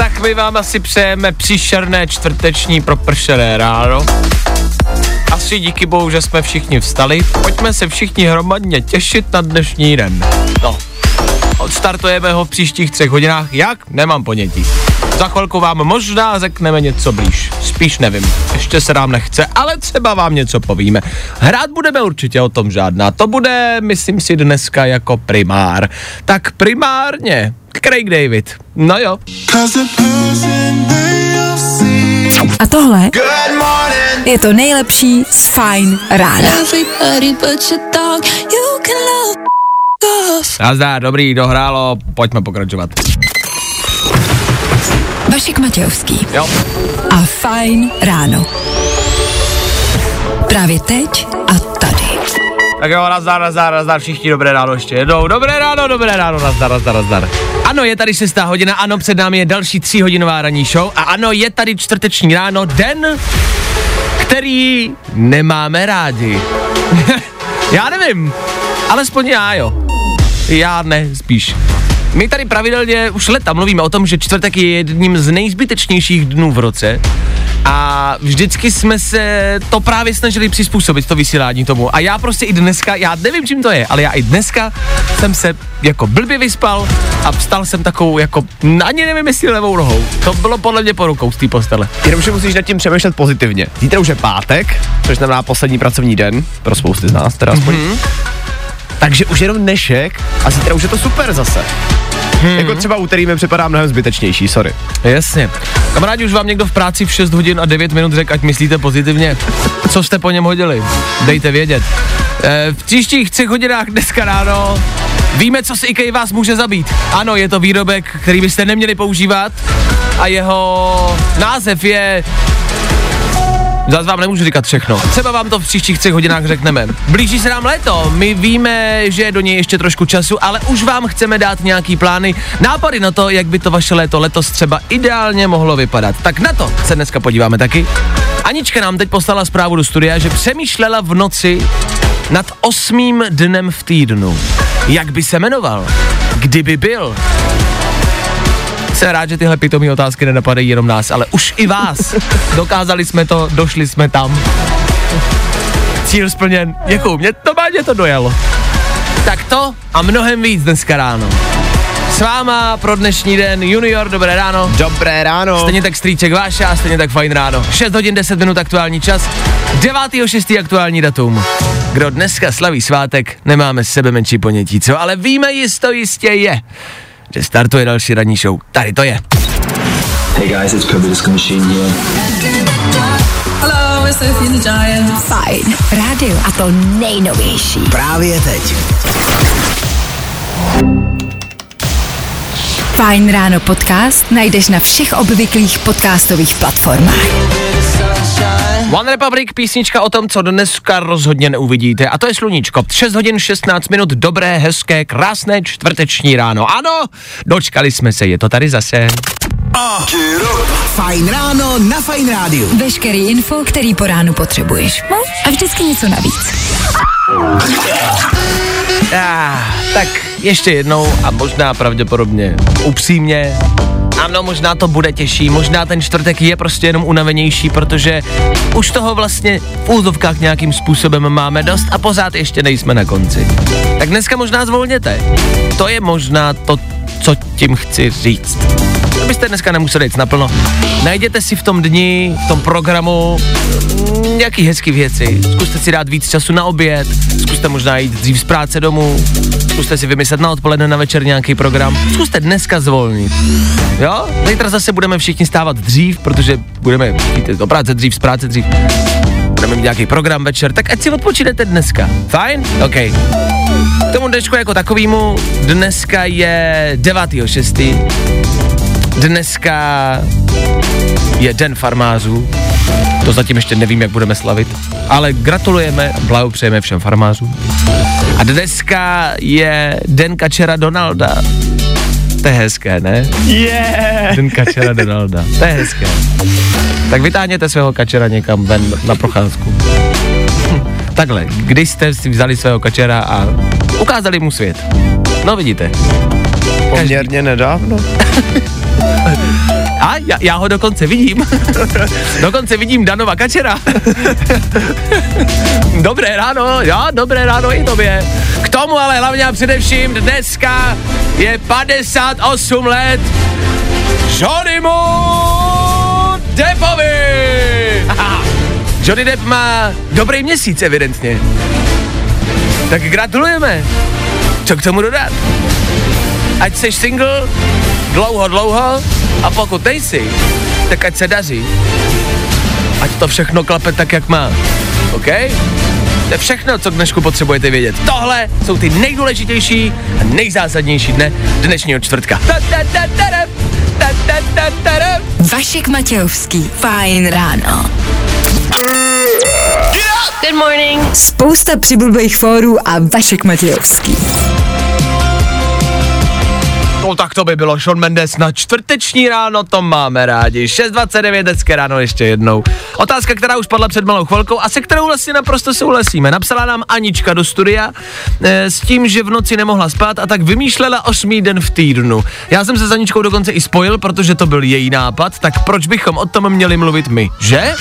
tak my vám asi přejeme příšerné čtvrteční propršené ráno. Asi díky bohu, že jsme všichni vstali. Pojďme se všichni hromadně těšit na dnešní den. No, odstartujeme ho v příštích třech hodinách. Jak? Nemám ponětí. Za chvilku vám možná řekneme něco blíž. Spíš nevím. Ještě se nám nechce, ale třeba vám něco povíme. Hrát budeme určitě o tom žádná. To bude, myslím si, dneska jako primár. Tak primárně Craig David. No jo. A tohle je to nejlepší z Fajn rána. Nazdar, dobrý, dohrálo, pojďme pokračovat. Vašek Matějovský Jo. a Fajn ráno. Právě teď a tady. Tak jo, nazdar, nazdar, nazdar, všichni dobré ráno ještě jednou. Dobré ráno, dobré ráno, nazdar, nazdar, nazdar. Ano, je tady 6. hodina, ano, před námi je další tříhodinová ranní show a ano, je tady čtvrteční ráno, den, který nemáme rádi. já nevím, alespoň já jo. Já ne, spíš. My tady pravidelně už leta mluvíme o tom, že čtvrtek je jedním z nejzbytečnějších dnů v roce a vždycky jsme se to právě snažili přizpůsobit, to vysílání tomu. A já prostě i dneska, já nevím, čím to je, ale já i dneska jsem se jako blbě vyspal a vstal jsem takovou jako, ani nevím, jestli levou nohou. To bylo podle mě po rukou z té postele. Jenomže musíš nad tím přemýšlet pozitivně. Zítra už je pátek, což znamená poslední pracovní den, pro spousty z nás teda aspoň. Mm-hmm. Takže už jenom dnešek a zítra už je to super zase. Hmm. Jako třeba úterý mi připadá mnohem zbytečnější, sorry. Jasně. Kamarádi, už vám někdo v práci v 6 hodin a 9 minut řekl, ať myslíte pozitivně. Co jste po něm hodili? Dejte vědět. E, v příštích třech hodinách dneska ráno víme, co s IKEA vás může zabít. Ano, je to výrobek, který byste neměli používat a jeho název je Zase vám nemůžu říkat všechno. Třeba vám to v příštích třech hodinách řekneme. Blíží se nám léto, my víme, že je do něj ještě trošku času, ale už vám chceme dát nějaký plány, nápady na to, jak by to vaše léto letos třeba ideálně mohlo vypadat. Tak na to se dneska podíváme taky. Anička nám teď poslala zprávu do studia, že přemýšlela v noci nad osmým dnem v týdnu. Jak by se jmenoval? Kdyby byl? Jsem rád, že tyhle pitomí otázky nenapadají jenom nás, ale už i vás. Dokázali jsme to, došli jsme tam. Cíl splněn. Děkuju, mě to má mě to dojelo. Tak to a mnohem víc dneska ráno. S váma pro dnešní den Junior, dobré ráno. Dobré ráno. Stejně tak Strýček Váša a stejně tak fajn ráno. 6 hodin 10 minut aktuální čas, 9.6. aktuální datum. Kdo dneska slaví svátek, nemáme sebe menší ponětí, co? Ale víme jisto jistě je, že startuje další ranní show. Tady to je. Hey guys, it's Purple Disco Machine here. Hello, it's Sophie the Giant. Fajn rádio a to nejnovější. Právě teď. Fajn ráno podcast najdeš na všech obvyklých podcastových platformách. One Republic, písnička o tom, co dneska rozhodně neuvidíte. A to je sluníčko. 6 hodin 16 minut, dobré, hezké, krásné čtvrteční ráno. Ano, dočkali jsme se, je to tady zase. Fajn ráno na Fajn rádiu. Veškerý info, který po ránu potřebuješ. No a vždycky něco navíc. Ah, tak ještě jednou a možná pravděpodobně upřímně. Ano, možná to bude těžší, možná ten čtvrtek je prostě jenom unavenější, protože už toho vlastně v úzovkách nějakým způsobem máme dost a pořád ještě nejsme na konci. Tak dneska možná zvolněte. To je možná to, co tím chci říct. Abyste dneska nemuseli jít naplno. Najděte si v tom dni, v tom programu mm, nějaký hezký věci. Zkuste si dát víc času na oběd, zkuste možná jít dřív z práce domů, zkuste si vymyslet na odpoledne, na večer nějaký program. Zkuste dneska zvolnit. Jo? Zítra zase budeme všichni stávat dřív, protože budeme jít do práce dřív, z práce dřív. Budeme mít nějaký program večer, tak ať si odpočinete dneska. Fajn? OK. K tomu dnešku jako takovýmu dneska je 9.6. Dneska je Den farmářů. To zatím ještě nevím, jak budeme slavit, ale gratulujeme, blahopřejeme všem farmářům. A dneska je Den kačera Donalda. To je hezké, ne? Yeah. Den kačera Donalda. To je hezké. Tak vytáhněte svého kačera někam ven na procházku. Takhle, když jste si vzali svého kačera a ukázali mu svět. No vidíte. Poměrně nedávno. A já, já ho dokonce vidím. dokonce vidím Danova kačera. dobré ráno, jo, dobré ráno i tobě. K tomu ale hlavně a především dneska je 58 let Johnnymu Deppovi. Johnny Depp má dobrý měsíc evidentně. Tak gratulujeme. Co k tomu dodat? Ať jsi single, dlouho, dlouho a pokud nejsi, tak ať se daří. Ať to všechno klape tak, jak má. OK? To je všechno, co k dnešku potřebujete vědět. Tohle jsou ty nejdůležitější a nejzásadnější dne dnešního čtvrtka. Ta, ta, ta, ta, ta, ta, ta, ta, ta, ta. Vašek Matějovský. Fajn ráno. Good morning. Spousta přibulbých fórů a Vašek Matějovský. No tak to by bylo Sean Mendes na čtvrteční ráno, to máme rádi. 6.29 dneska ráno ještě jednou. Otázka, která už padla před malou chvilkou a se kterou vlastně naprosto souhlasíme. Napsala nám Anička do studia e, s tím, že v noci nemohla spát a tak vymýšlela osmý den v týdnu. Já jsem se s Aničkou dokonce i spojil, protože to byl její nápad, tak proč bychom o tom měli mluvit my, že?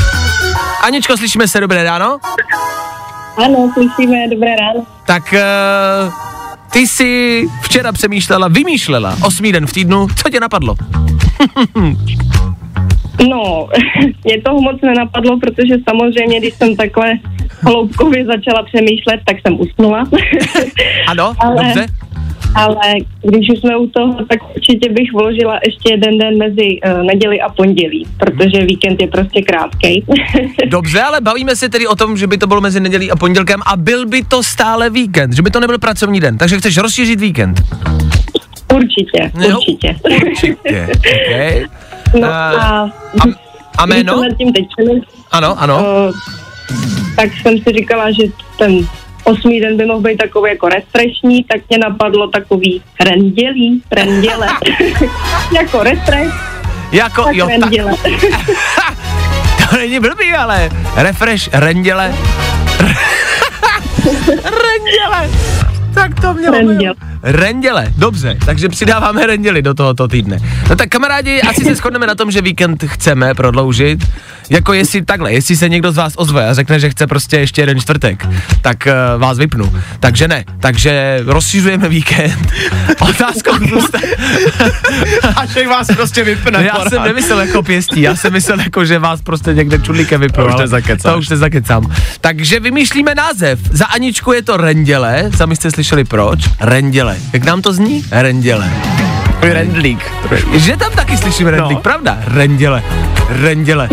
Aničko, slyšíme se, dobré ráno? Ano, slyšíme, dobré ráno. Tak uh, ty jsi včera přemýšlela, vymýšlela osmý den v týdnu, co tě napadlo? No, mě toho moc nenapadlo, protože samozřejmě, když jsem takhle hloubkově začala přemýšlet, tak jsem usnula. Ano, Ale- dobře. Ale když už jsme u toho, tak určitě bych vložila ještě jeden den mezi uh, neděli a pondělí, protože víkend je prostě krátkej. Dobře, ale bavíme se tedy o tom, že by to bylo mezi nedělí a pondělkem a byl by to stále víkend, že by to nebyl pracovní den, takže chceš rozšířit víkend. určitě, Jo, určitě. Určitě, okay. No Eh, a, A, a jméno? tím teď Ano, ano. uh, tak jsem si říkala, že ten osmý den by mohl být takový jako refreshní, tak mě napadlo takový rendělí, renděle. jako refresh, Jako, tak jo, tak, renděle. to není blbý, ale refresh, renděle. renděle. Tak to mělo. Renděle. Renděle, dobře, takže přidáváme renděli do tohoto týdne. No tak kamarádi, asi se shodneme na tom, že víkend chceme prodloužit. Jako jestli takhle, jestli se někdo z vás ozve a řekne, že chce prostě ještě jeden čtvrtek, tak uh, vás vypnu. Takže ne, takže rozšiřujeme víkend. Otázkou zůstane. Až jak vás prostě vypne. Já pořád. jsem nemyslel jako pěstí, já jsem myslel jako, že vás prostě někde čudlíkem vypnu. To už ale nezakecáš. To už nezakecám. Takže vymýšlíme název. Za Aničku je to Renděle, sami jste slyšeli proč. Renděle. Jak nám to zní? Renděle. Rendlík. Že tam taky slyším rendlík, no. pravda? Renděle. Renděle.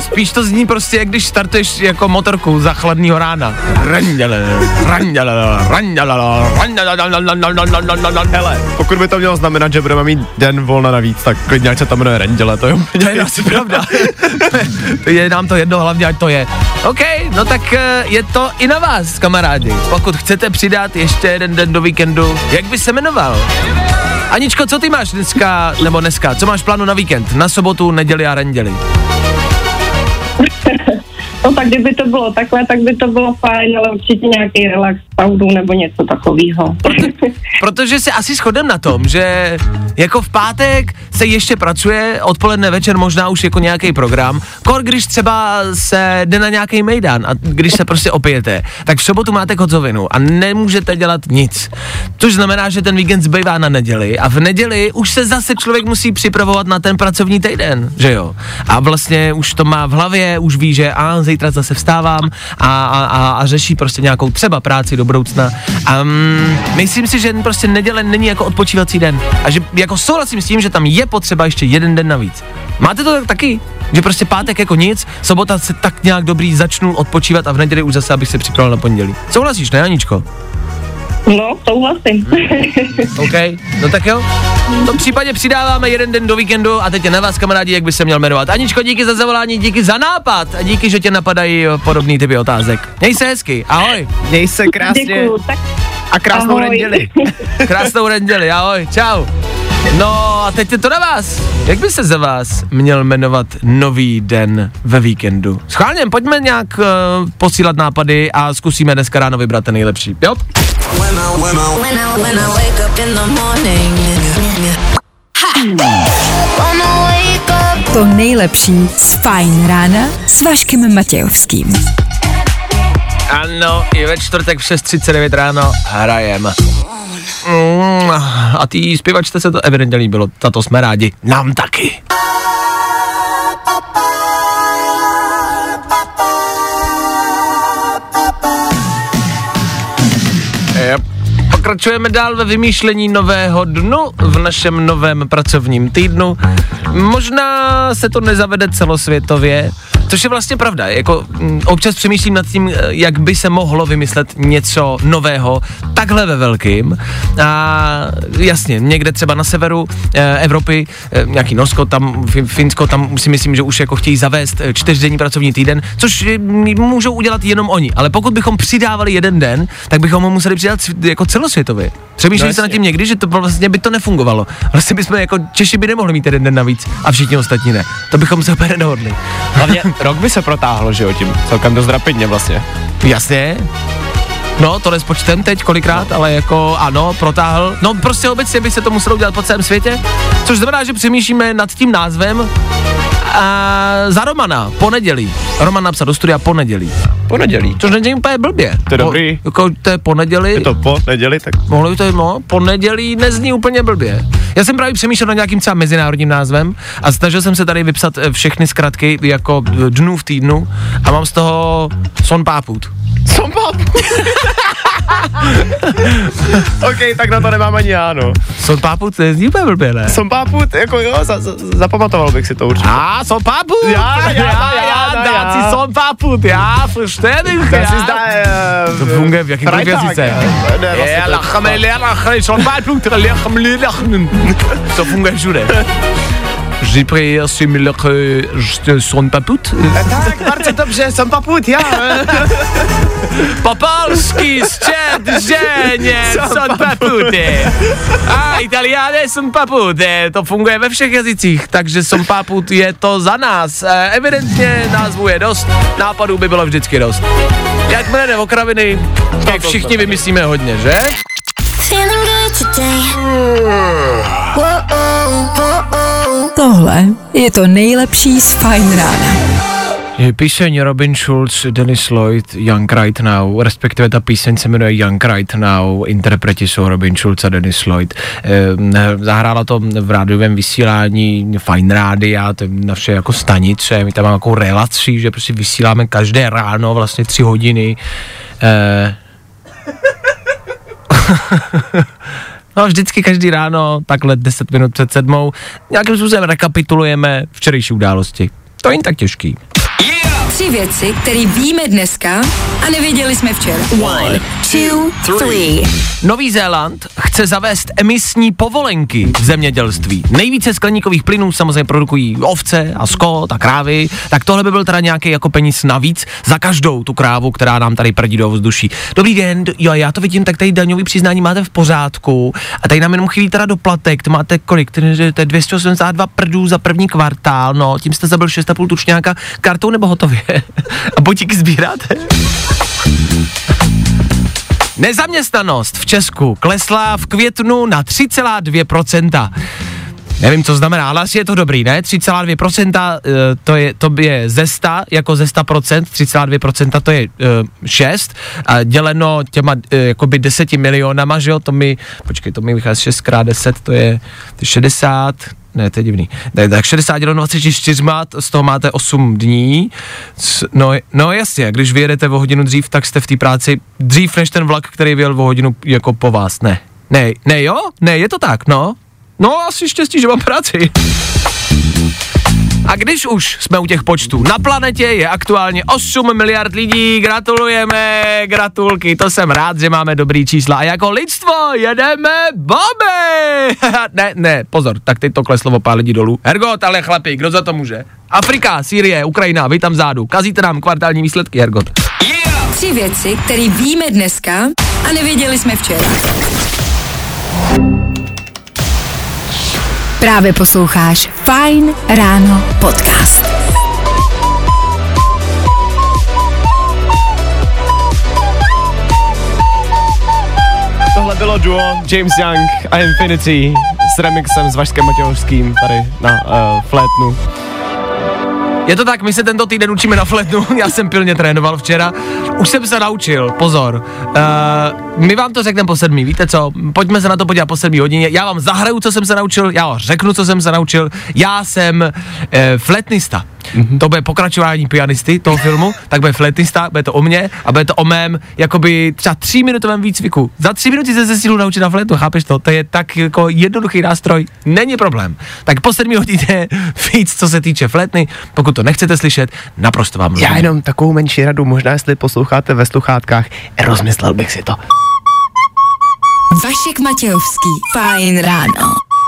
Spíš to zní prostě, jak když startuješ jako motorku za chladného rána. Renděle, renděle, renděle, renděle. Hele, pokud by to mělo znamenat, že budeme mít den volna navíc, tak klidně ať se tam jmenuje Renděle, to je To je asi pravda. je nám to jedno, hlavně ať to je. OK, no tak eh, je to i na vás, kamarádi. Pokud chcete přidat ještě jeden den do víkendu, jak by se jmenoval? Aničko, co ty máš dneska, nebo dneska, co máš plánu na víkend? Na sobotu, neděli a renděli. No tak kdyby to bylo takhle, tak by to bylo fajn, ale určitě nějaký relax, paudu nebo něco takového. Protože se asi shodem na tom, že jako v pátek se ještě pracuje, odpoledne večer možná už jako nějaký program, kor když třeba se jde na nějaký mejdan a když se prostě opijete, tak v sobotu máte kocovinu a nemůžete dělat nic. Což znamená, že ten víkend zbývá na neděli a v neděli už se zase člověk musí připravovat na ten pracovní týden, že jo? A vlastně už to má v hlavě, už ví, že a zítra zase vstávám a, a, a, a řeší prostě nějakou třeba práci do budoucna. A um, myslím si, že prostě neděle není jako odpočívací den. A že jako souhlasím s tím, že tam je potřeba ještě jeden den navíc. Máte to tak taky? Že prostě pátek jako nic, sobota se tak nějak dobrý začnu odpočívat a v neděli už zase, abych se připravil na pondělí. Souhlasíš, ne, Aničko? No, souhlasím. OK, no tak jo. V tom případě přidáváme jeden den do víkendu a teď je na vás, kamarádi, jak by se měl jmenovat. Aničko, díky za zavolání, díky za nápad a díky, že tě napadají eh, podobný typy otázek. Měj se hezky, ahoj. Měj se krásně Děkuju, tak a krásnou ahoj. neděli. Krásnou neděli, ahoj, čau. No a teď je to na vás. Jak by se za vás měl jmenovat nový den ve víkendu? Schválně, pojďme nějak uh, posílat nápady a zkusíme dneska ráno vybrat ten nejlepší. Jo? When I, when I wake up To nejlepší z Fajn rána s Vaškem Matějovským. Ano, i ve čtvrtek v 6.39 ráno hrajem. Mm, a ty zpěvačce se to evidentně líbilo, tato jsme rádi. Nám taky. Pokračujeme dál ve vymýšlení nového dnu v našem novém pracovním týdnu. Možná se to nezavede celosvětově, což je vlastně pravda. Jako, mm, občas přemýšlím nad tím, eh, jak by se mohlo vymyslet něco nového takhle ve velkým. A jasně, někde třeba na severu eh, Evropy, eh, nějaký Norsko, tam Fin- Finsko, tam si myslím, že už jako chtějí zavést čtyřdenní pracovní týden, což můžou udělat jenom oni. Ale pokud bychom přidávali jeden den, tak bychom ho museli přidat jako celosvětově. Přemýšleli No jste nad jasně. tím někdy, že to vlastně by to nefungovalo. Vlastně bychom jako Češi by nemohli mít jeden den navíc a všichni ostatní ne. To bychom se úplně nedohodli. Hlavně rok by se protáhlo, že jo, tím celkem dost rapidně vlastně. Jasně. No, to nespočtem teď kolikrát, ale jako ano, protáhl. No prostě obecně by se to muselo udělat po celém světě, což znamená, že přemýšlíme nad tím názvem a za Romana, ponedělí. Roman napsal do studia ponedělí. Ponedělí. Což není úplně blbě. To je dobrý. Po, jako to je ponedělí. Je to po neděli, tak Mohlo by to jít, no, ponedělí nezní úplně blbě. Já jsem právě přemýšlel nad nějakým třeba mezinárodním názvem a snažil jsem se tady vypsat eh, všechny zkratky jako dnů v týdnu a mám z toho Son Páput. Som OK, tak na to nemám ani já, no. Son Páput, to je zní úplně blbě, ne? Som páput, jako jo, za, za, zapamatoval bych si to určitě. A, Son Páput! Já, já, já, já, já. si Son Páput, já, To já. si zdá, uh, To funguje v jakýmkoliv jazyce. Ne, vlastně to- lachen, Son Páput. To funguje všude. J'ai pris si mi son paput. Tak, bardzo dobrze, som paput, já. Popolski, sčet, ženě, son papute. A italiáne son papute. To funguje ve všech jazycích, takže son paput je to za nás. Evidentně názvu je dost, nápadů by bylo vždycky dost. Jakmile jde o kraviny, tak všichni vymyslíme hodně, že? Feeling good today. Whoa, whoa, Tohle je to nejlepší z Fajn rána. Je píseň Robin Schulz, Dennis Lloyd, Young Right Now, respektive ta píseň se jmenuje Young Right Now, interpreti jsou Robin Schulz a Dennis Lloyd. Eh, Zahrála to v rádiovém vysílání Fine Rádia, to je naše jako stanice, my tam máme jako relaci, že prostě vysíláme každé ráno vlastně tři hodiny. Eh, No vždycky každý ráno, takhle 10 minut před sedmou, nějakým způsobem rekapitulujeme včerejší události. To není tak těžký. Tři věci, které víme dneska a nevěděli jsme včera. One, two, three. Nový Zéland chce zavést emisní povolenky v zemědělství. Nejvíce skleníkových plynů samozřejmě produkují ovce a skot a krávy, tak tohle by byl teda nějaký jako peníz navíc za každou tu krávu, která nám tady prdí do vzduší. Dobrý den, jo, já to vidím, tak tady daňový přiznání máte v pořádku a tady nám jenom chybí teda doplatek, to máte kolik, to je 282 prdů za první kvartál, no, tím jste zabil 6,5 tučňáka kartou nebo hotově. a botíky sbíráte? Nezaměstnanost v Česku klesla v květnu na 3,2%. Nevím, co znamená, ale asi je to dobrý, ne? 3,2% eh, to je, to je ze 100, jako ze 100%, 3,2% to je uh, 6, a děleno těma uh, jakoby 10 milionama, že jo, to mi, počkej, to mi vychází 6 krát 10, to je, to je 60, ne, to je divný. Ne, tak 60 děleno 24, z toho máte 8 dní. No, no jasně, když vyjedete o hodinu dřív, tak jste v té práci dřív než ten vlak, který vyjel o hodinu jako po vás. Ne, ne, ne jo? Ne, je to tak, no. No, asi štěstí, že mám práci. A když už jsme u těch počtů, na planetě je aktuálně 8 miliard lidí, gratulujeme, gratulky, to jsem rád, že máme dobrý čísla. A jako lidstvo jedeme boby! ne, ne, pozor, tak teď to kleslo o pár lidí dolů. Hergot, ale chlapi, kdo za to může? Afrika, Sýrie, Ukrajina, vy tam zádu, kazíte nám kvartální výsledky, Hergot. Tři věci, které víme dneska a nevěděli jsme včera. Právě posloucháš Fine Ráno podcast. Tohle bylo duo James Young a Infinity s remixem s Vaškem Matějovským tady na uh, flétnu. Je to tak, my se tento týden učíme na fletnu, já jsem pilně trénoval včera, už jsem se naučil, pozor, uh, my vám to řekneme po sedmí, víte co, pojďme se na to podívat po sedmí hodině, já vám zahraju, co jsem se naučil, já vám řeknu, co jsem se naučil, já jsem uh, fletnista, mm-hmm. to bude pokračování pianisty toho filmu, tak bude fletnista, bude to o mně a bude to o mém, jakoby třeba tříminutovém výcviku. Za tři minuty se se sílu naučit na fletu, chápeš to? To je tak jako jednoduchý nástroj, není problém. Tak po sedmí hodině víc, co se týče fletny, pokud to nechcete slyšet, naprosto vám Já rozumím. jenom takovou menší radu, možná jestli posloucháte ve sluchátkách, rozmyslel bych si to. Vašek Matějovský. Fajn ráno.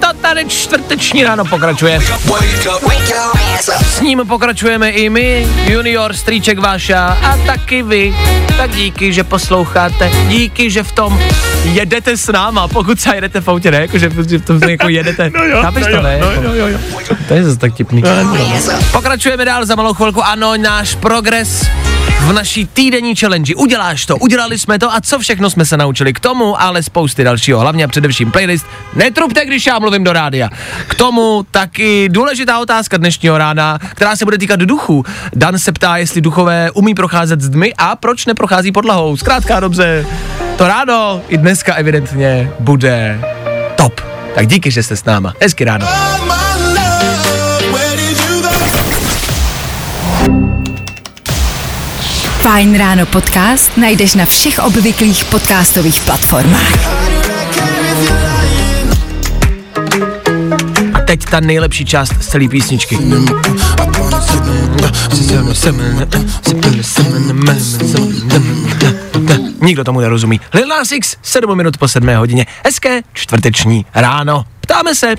To tady čtvrteční ráno pokračuje. S ním pokračujeme i my, junior, strýček Váša a taky vy. Tak díky, že posloucháte, díky, že v tom jedete s náma, pokud se jedete v autě, ne? Jako, že v tom jako jedete. No jo, Chápeš to, ne? No, jo, jo, jo. To je zase tak tipný. Pokračujeme dál za malou chvilku, ano, náš progres v naší týdenní challenge. Uděláš to, udělali jsme to a co všechno jsme se naučili k tomu, ale spousty dalšího, hlavně a především playlist. Netrupte, když já mluvím do rádia. K tomu taky důležitá otázka dnešního rána, která se bude týkat duchu. Dan se ptá, jestli duchové umí procházet s dmy a proč neprochází podlahou. Zkrátka dobře, to ráno i dneska evidentně bude top. Tak díky, že jste s náma. Hezky ráno. Fajn ráno podcast najdeš na všech obvyklých podcastových platformách. A teď ta nejlepší část z celé písničky. Nikdo tomu nerozumí. Lil Nas X, 7 minut po 7 hodině. Hezké čtvrteční ráno. Ptáme se.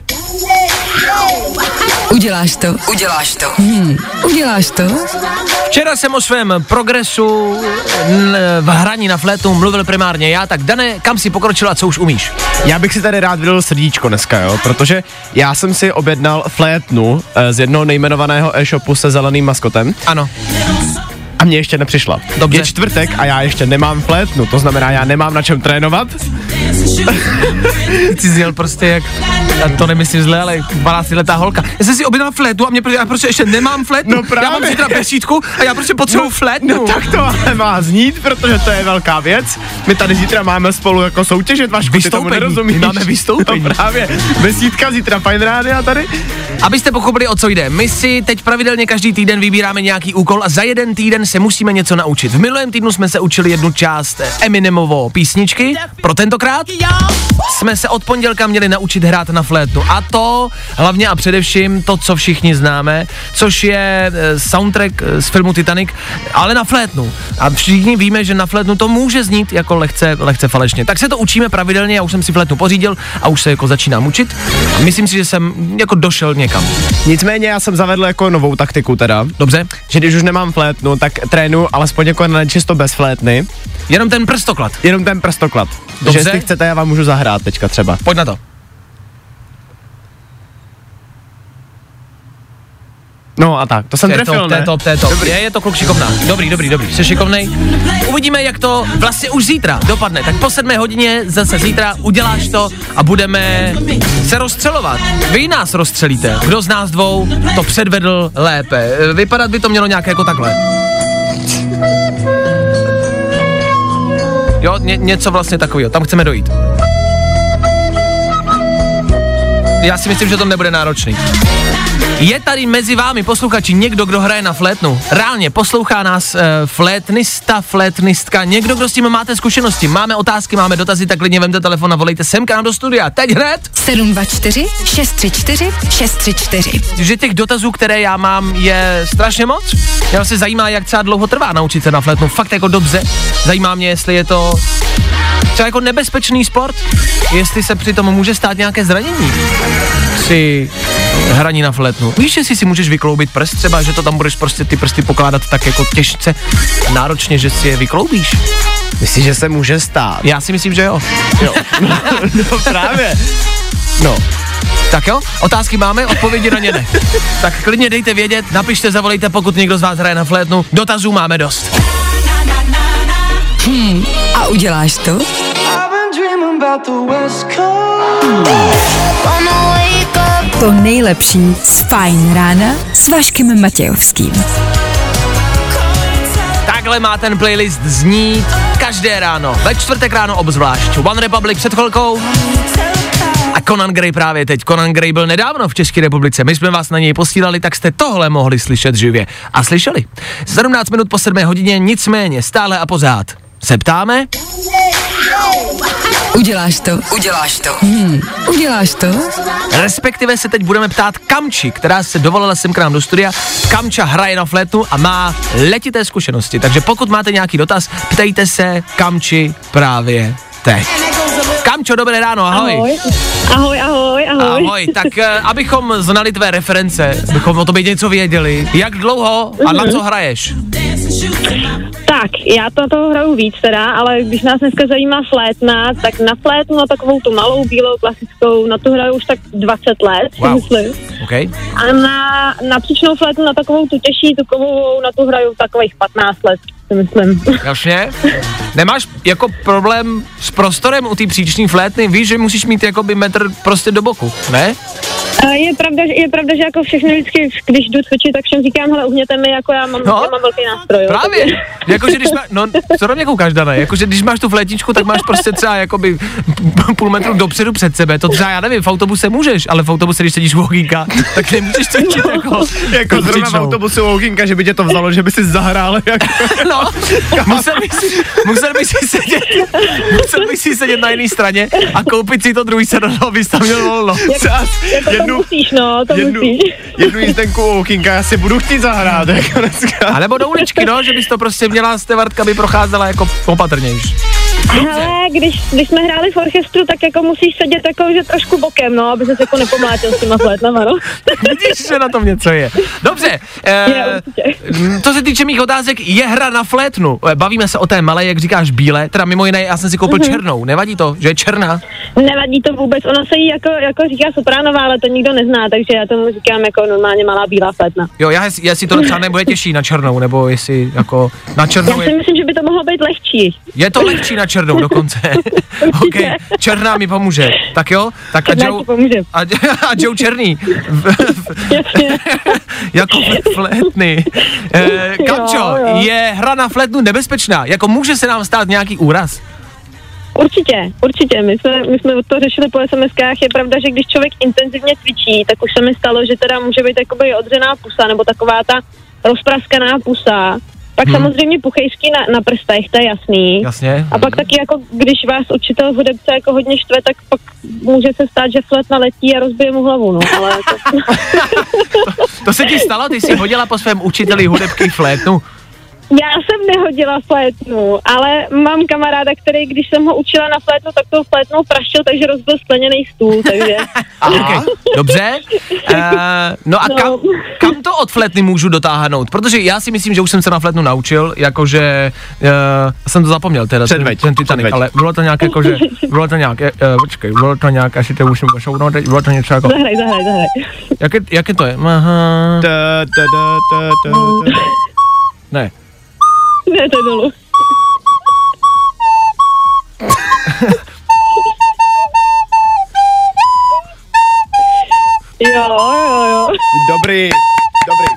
Uděláš to? Uděláš to. Hmm. Uděláš to? Včera jsem o svém progresu v hraní na flétu mluvil primárně já, tak Dane, kam si pokročila co už umíš? Já bych si tady rád vydal srdíčko dneska, jo, protože já jsem si objednal flétnu eh, z jednoho nejmenovaného e-shopu se zeleným maskotem Ano. A mě ještě nepřišla. Dobře. Je čtvrtek a já ještě nemám flétnu, to znamená, já nemám na čem trénovat. Ty jsi prostě jak, já to nemyslím zle, ale 12 letá holka. Já jsem si objednal flétu a mě, prostě- já prostě ještě nemám flétnu. No právě. Já mám zítra besídku a já prostě potřebuju flétnu. No tak to ale má znít, protože to je velká věc. My tady zítra máme spolu jako soutěžit, Vašku, ty tomu Vystoupení. nerozumíš. My máme vystoupení. No právě, besídka zítra, fajn rádia tady. Abyste pochopili, o co jde. My si teď pravidelně každý týden vybíráme nějaký úkol a za jeden týden se musíme něco naučit. V minulém týdnu jsme se učili jednu část Eminemovo písničky. Pro tentokrát jsme se od pondělka měli naučit hrát na flétnu. A to hlavně a především to, co všichni známe, což je eh, soundtrack eh, z filmu Titanic, ale na flétnu. A všichni víme, že na flétnu to může znít jako lehce, lehce falešně. Tak se to učíme pravidelně, já už jsem si flétnu pořídil a už se jako začínám učit. A myslím si, že jsem jako došel někam. Nicméně já jsem zavedl jako novou taktiku teda, Dobře? že když už nemám flétnu, tak trénu alespoň jako na čisto bez flétny, Jenom ten prstoklad. jenom ten prstoklad. Dobře. Že jestli chcete, já vám můžu zahrát teďka třeba. Pojď na to. No a tak, to jsem To je trefil, top, to ne? top, to je top. Je, je to kluk šikovná. Dobrý, dobrý, dobrý. Jsi šikovnej. Uvidíme, jak to vlastně už zítra dopadne. Tak po sedmé hodině zase zítra uděláš to a budeme se rozstřelovat. Vy nás rozstřelíte. Kdo z nás dvou to předvedl lépe. Vypadat by to mělo nějak jako takhle. Jo, ně, něco vlastně takového. Tam chceme dojít. Já si myslím, že to nebude náročný. Je tady mezi vámi posluchači někdo, kdo hraje na flétnu? Reálně poslouchá nás e, flétnista, flétnistka, někdo, kdo s tím máte zkušenosti. Máme otázky, máme dotazy, tak klidně vemte telefon a volejte sem k nám do studia. Teď hned! 724 634 634. Že těch dotazů, které já mám, je strašně moc. Mě se zajímá, jak třeba dlouho trvá naučit se na flétnu. Fakt jako dobře. Zajímá mě, jestli je to třeba jako nebezpečný sport, jestli se při tom může stát nějaké zranění při hraní na flétnu. Víš, jestli si můžeš vykloubit prst třeba, že to tam budeš prostě ty prsty pokládat tak jako těžce, náročně, že si je vykloubíš? Myslíš, že se může stát? Já si myslím, že jo. Jo. no právě. No, Tak jo, otázky máme, odpovědi na ně ne. Tak klidně dejte vědět, napište, zavolejte, pokud někdo z vás hraje na flétnu. Dotazů máme dost. A uděláš to? To nejlepší z Fajn rána s Vaškem Matějovským. Takhle má ten playlist znít každé ráno, ve čtvrtek ráno obzvlášť. One Republic před chvilkou a Conan Gray právě teď. Conan Gray byl nedávno v České republice, my jsme vás na něj posílali, tak jste tohle mohli slyšet živě. A slyšeli. 17 minut po 7 hodině, nicméně stále a pořád. Se ptáme? Uděláš to? Uděláš to? Hmm. Uděláš to? Respektive se teď budeme ptát Kamči, která se dovolila sem k nám do studia. Kamča hraje na flétnu a má letité zkušenosti, takže pokud máte nějaký dotaz, ptejte se Kamči právě teď. Kamčo, dobré ráno, ahoj. Ahoj. Ahoj, ahoj, ahoj. Ahoj, tak eh, abychom znali tvé reference, abychom o tobě něco věděli, jak dlouho a na co hraješ? Tak, já to toho hraju víc teda, ale když nás dneska zajímá flétna, tak na flétnu, na takovou tu malou bílou klasickou, na tu hraju už tak 20 let, Wow. myslím. OK? A na, na příčnou flétnu, na takovou tu těžší, tu kovovou, na tu hraju takových 15 let, si myslím. Jasně. Nemáš jako problém s prostorem u té příční flétny? Víš, že musíš mít jakoby metr prostě do boku, ne? A je pravda, že, je pravda, že jako všechny vždycky, když jdu cvičit, tak všem říkám, hele, uhněte mi, jako já mám, No. já mám velký nástroj. Právě. takže- Jakože když má, no, co na mě koukáš, Dana? Jakože když máš tu flétičku, tak máš prostě třeba jakoby půl metru dopředu před sebe. To třeba, já nevím, v autobuse můžeš, ale v autobuse, když sedíš u okýnka, tak nemůžeš cvičit jako, jako zrovna v autobusu Loginka, že by tě to vzalo, že by si zahrál jako... No, musel bych, si, musel bych si sedět, musel bych si sedět na jiné straně a koupit si to druhý sedadlo, abys tam měl volno. Jako jednu, musíš, no, to jednu, musíš. jednu jízdenku u Loginka, já si budu chtít zahrát, jako dneska. A nebo do uličky, no, že bys to prostě měla, stevartka by procházela jako opatrnějš. Hele, když, když jsme hráli v orchestru, tak jako musíš sedět jako, že trošku bokem, no, aby se jako nepomlátil s těma flétnama, no. Vidíš, že na tom něco je. Dobře, m, co se týče mých otázek, je hra na flétnu. Eh, Bavíme se o té malé, jak říkáš, bílé, teda mimo jiné, já jsem si koupil černou, nevadí to, že je černá? Nevadí to vůbec, ona se jí jako, jako říká sopránová, ale to nikdo nezná, takže já tomu říkám jako normálně malá bílá flétna. Jo, já, jestli to třeba nebude těžší na černou, nebo jestli jako na Já černou si je, myslím, že by to mohlo být lehčí. je to lehčí na černou dokonce. OK, černá mi pomůže. Tak jo, tak a Černá Joe, ti pomůže. a, a Joe Černý. Jako flétny. E, Kamčo, Jo, jo. je hra na flétnu nebezpečná? Jako může se nám stát nějaký úraz? Určitě, určitě. My jsme, my jsme to řešili po SMSkách. Je pravda, že když člověk intenzivně cvičí, tak už se mi stalo, že teda může být jakoby odřená pusa, nebo taková ta rozpraskaná pusa. Pak hmm. samozřejmě puchejský na, na prstech, to je jasný. Jasně. A pak taky jako, když vás učitel v hudebce jako hodně štve, tak pak může se stát, že flétna letí a rozbije mu hlavu, no. Ale to, To se ti stalo? Ty jsi hodila po svém učiteli hudebky flétnu? Já jsem nehodila flétnu, ale mám kamaráda, který, když jsem ho učila na flétnu, tak tou flétnou praštil, takže rozbil skleněný stůl, takže... Okay. Dobře. Uh, no a No. kam, kam to od flétny můžu dotáhnout? Protože já si myslím, že už jsem se na flétnu naučil, jakože uh, jsem to zapomněl teda, ten, Předveď, ten Titanic, předveď. ale bylo to nějak jako, že bylo to nějak, uh, počkej, bylo to nějak, asi to už jsem pošounul, teď bylo to něco jako, Zahraj, zahraj, zahraj. jak je, jak je to je? Aha, ne. Ne, to je dolů. Jo, jo, jo. Dobrý, dobrý.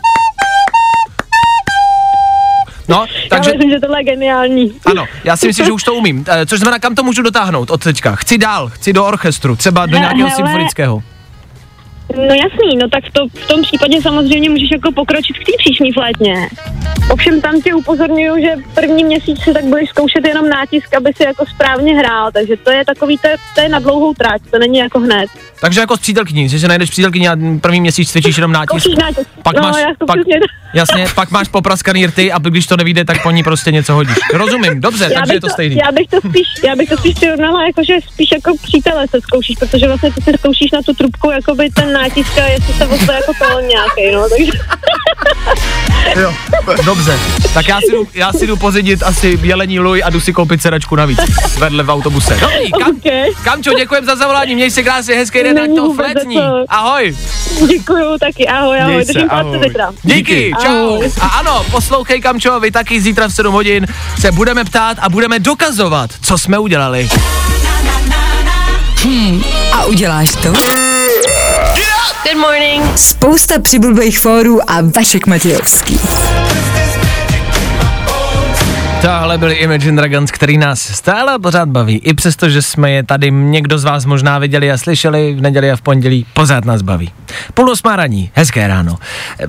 No, Já takže, myslím, že tohle je geniální. ano, já si myslím, že už to umím. Eh, Což znamená, kam to můžu dotáhnout od teďka? Chci dál, chci do orchestru, třeba do nějakého hele. symfonického. No jasný, no tak to, v tom případě samozřejmě můžeš jako pokročit k té příšní flétně. Ovšem tam tě upozorňuju, že první měsíc si tak budeš zkoušet jenom nátisk, aby si jako správně hrál, takže to je takový, to je, to je na dlouhou trať, to není jako hned. Takže jako s přítelkyní, že se najdeš přítelkyni a první měsíc cvičíš jenom nátisk. Nátisk. Pak no, máš, pak, jasně, pak máš popraskaný rty a když to nevíde, tak po ní prostě něco hodíš. Rozumím, dobře, já takže je bych, to stejný. já bych to spíš, já bych to spíš přirovnala jako, že spíš jako přítele se zkoušíš, protože vlastně ty se zkoušíš na tu trubku, jakoby ten nátisk a jestli se ozve jako to nějaký, no, takže Jo, dobře. Tak já si, jdu, já si jdu pozidit asi jelení luj a jdu si koupit sedačku navíc. Vedle v autobuse. Dobrý, kam, okay. Kamčo, děkujem za zavolání, měj se krásně, hezký den, ať to co. Ahoj. děkuju taky, ahoj, ahoj, Měj se, držím ahoj. zítra. Díky, čau. A ano, poslouchej Kamčo, vy taky zítra v 7 hodin se budeme ptát a budeme dokazovat, co jsme udělali. A uděláš to? Good morning. Spousta přibulbých fórů a Vašek Matějovský. Tohle byli Imagine Dragons, který nás stále a pořád baví. I přesto, že jsme je tady někdo z vás možná viděli a slyšeli v neděli a v pondělí, pořád nás baví. Půl osmá raní, hezké ráno.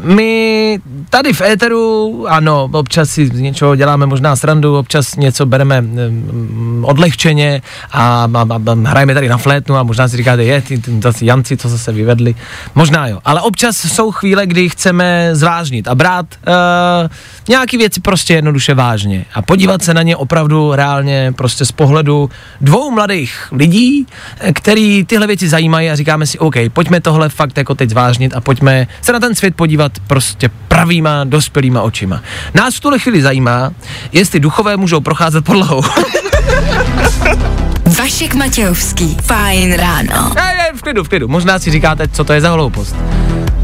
My tady v éteru, ano, občas si z něčeho děláme možná srandu, občas něco bereme mm, odlehčeně a, a, a, a hrajeme tady na flétnu a možná si říkáte, je, ty, ty zase Janci, co zase vyvedli. Možná jo, ale občas jsou chvíle, kdy chceme zvážnit a brát uh, nějaký věci prostě jednoduše vážně podívat se na ně opravdu reálně prostě z pohledu dvou mladých lidí, eh, který tyhle věci zajímají a říkáme si, OK, pojďme tohle fakt jako teď zvážnit a pojďme se na ten svět podívat prostě pravýma, dospělýma očima. Nás v tuhle chvíli zajímá, jestli duchové můžou procházet podlahou. Vašek Matějovský. Fajn ráno. Ne, ne, v klidu, v klidu. Možná si říkáte, co to je za hloupost.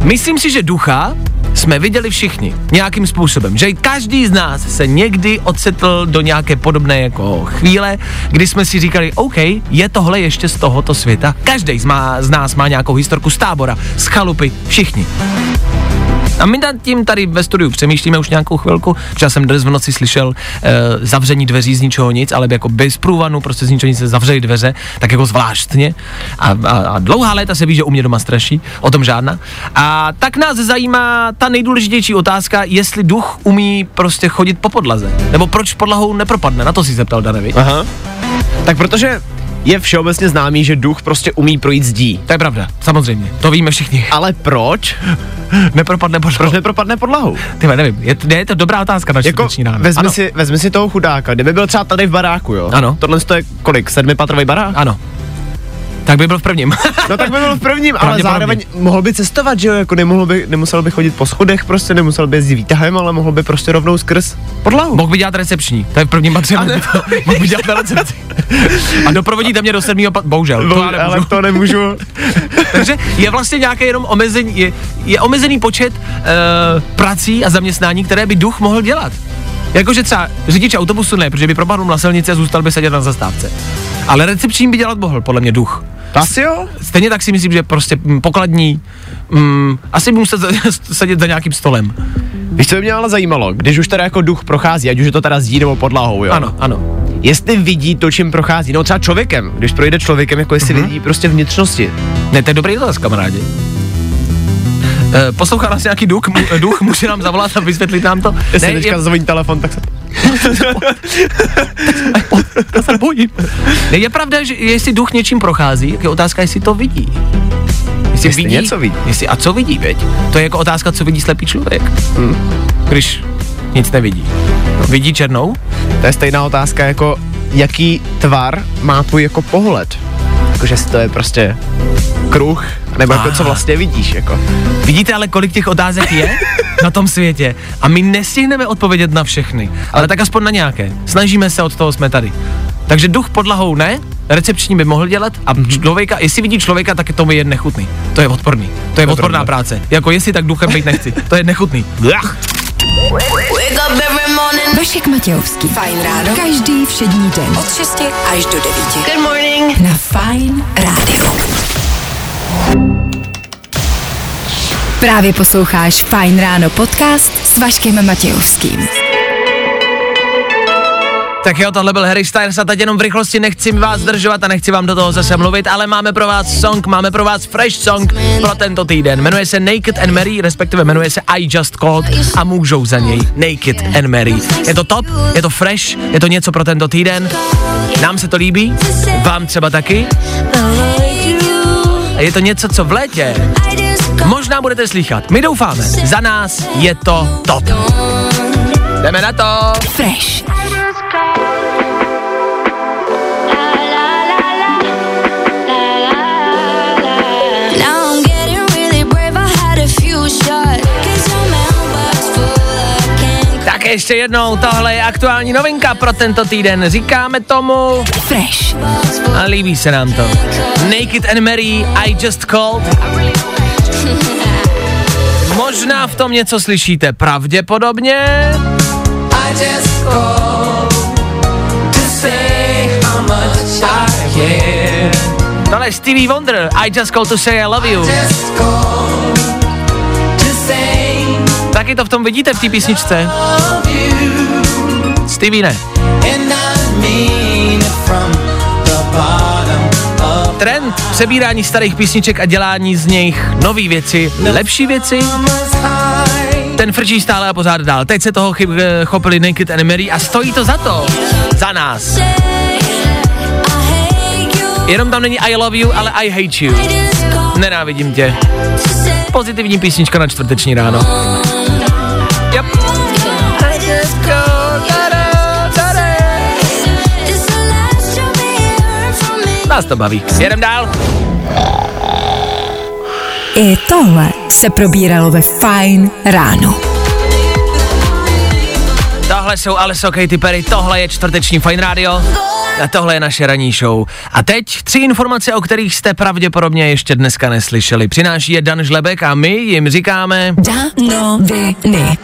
Myslím si, že ducha jsme viděli všichni nějakým způsobem, že každý z nás se někdy ocitl do nějaké podobné jako chvíle, kdy jsme si říkali, OK, je tohle ještě z tohoto světa. Každý z, má, z nás má nějakou historku z tábora, z chalupy, všichni. A my nad tím tady ve studiu přemýšlíme už nějakou chvilku. Včera jsem dnes v noci slyšel e, zavření dveří z ničeho nic, ale jako bez průvanu, prostě z ničeho nic se zavřeli dveře, tak jako zvláštně. A, a, a dlouhá léta se ví, že u mě doma straší, o tom žádná. A tak nás zajímá ta nejdůležitější otázka, jestli duch umí prostě chodit po podlaze. Nebo proč podlahou nepropadne, na to si zeptal Danevi. Aha. Tak protože je všeobecně známý, že duch prostě umí projít zdí. To je pravda, samozřejmě, to víme všichni. Ale proč? Nepropadne podlahou. Proč nepropadne podlahou? Ty nevím, je, je to dobrá otázka na Jako, ráno. vezmi Ano. si, vezmi si toho chudáka, kdyby byl třeba tady v baráku, jo? Ano. Tohle je kolik, sedmipatrový barák? Ano. Tak by byl v prvním. No tak by byl v prvním, ale zároveň mohl by cestovat, že jo, jako nemohl by, nemusel by chodit po schodech prostě, nemusel by jezdit výtahem, ale mohl by prostě rovnou skrz podlahu. Mohl by dělat recepční, to je v prvním patře, mohl mohl by dělat na recepci. A doprovodíte mě do sedmého pat, bohužel, to já ale nemůžu. to nemůžu. Takže je vlastně nějaký jenom omezení, je, je omezený počet uh, prací a zaměstnání, které by duch mohl dělat. Jakože třeba řidič autobusu ne, protože by propadl na silnici a zůstal by sedět na zastávce. Ale recepčním by dělat mohl, podle mě duch. Asi jo? Stejně tak si myslím, že prostě mm, pokladní, mm, asi by musel sedět za nějakým stolem. Víš, co by mě ale zajímalo, když už teda jako duch prochází, ať už je to teda zdí nebo podlahou, jo? Ano, ano. Jestli vidí to, čím prochází, no třeba člověkem, když projde člověkem, jako jestli Mhm. vidí prostě vnitřnosti. Ne, to je dobrý dotaz, kamarádi. Eh, poslouchá nás nějaký duch, mu, eh, duch, může nám zavolat a vysvětlit nám to? Jestli ne, teďka je, zvoní telefon, tak se... já se bojím. Ne, je pravda, že jestli duch něčím prochází, tak je otázka, jestli to vidí. Jestli, Jestli něco vidí. Jestli, a co vidí, veď? To je jako otázka, co vidí slepý člověk. Hmm. Když nic nevidí. Vidí černou? To je stejná otázka jako, jaký tvar má tvůj jako pohled. Jakože to je prostě kruh, nebo jako co Ah. vlastně vidíš, jako. Vidíte ale, kolik těch otázek je na tom světě a my nestihneme odpovědět na všechny, ale tak aspoň na nějaké. Snažíme se, od toho jsme tady. Takže duch podlahou ne, recepční by mohl dělat a Mhm. člověka, jestli vidí člověka, tak je to je nechutný. To je odporný. To je odporná pravda. práce. Jako jestli tak duchem být nechci. To je nechutný. Vašek Matějovský. Fajn ráno. Každý všední den. Od 6 až do 9. Good morning. Na Fajn rádiu. Právě posloucháš Fajn ráno podcast s Vaškem Matějovským. Tak jo, tohle byl Harry Styles a teď jenom v rychlosti nechci vás zdržovat a nechci vám do toho zase mluvit, ale máme pro vás song, máme pro vás fresh song pro tento týden. Jmenuje se Naked and Mary, respektive jmenuje se I Just Called a můžou za něj Naked and Mary. Je to top, je to fresh, je to něco pro tento týden. Nám se to líbí, vám třeba taky. A je to něco, co v létě možná budete slychat. My doufáme, za nás je to top. Jdeme na to! Fresh. Ještě jednou, tohle je aktuální novinka pro tento týden. Říkáme tomu Fresh. a líbí se nám to. Naked and Mary, I just called. Možná v tom něco slyšíte, pravděpodobně. I just called to say how much I care. Tohle je Stevie Wonder, I just called to say I love you. Taky to v tom vidíte v té písničce. Stevie ne. Trend přebírání starých písniček a dělání z nich nový věci, lepší věci, ten frčí stále a pořád dál. Teď se toho chyb, eh, chopili Naked and Mary a stojí to za to. Za nás. Jenom tam není I love you, ale I hate you. Nenávidím tě. Pozitivní písnička na čtvrteční ráno. Nás to baví. Jedem dál. I tohle se probíralo ve Fine ráno. Tohle jsou Alesso Katy Perry, tohle je čtvrteční Fine Radio a tohle je naše ranní show. A teď tři informace, o kterých jste pravděpodobně ještě dneska neslyšeli. Přináší je Dan Žlebek a my jim říkáme... Danoviny.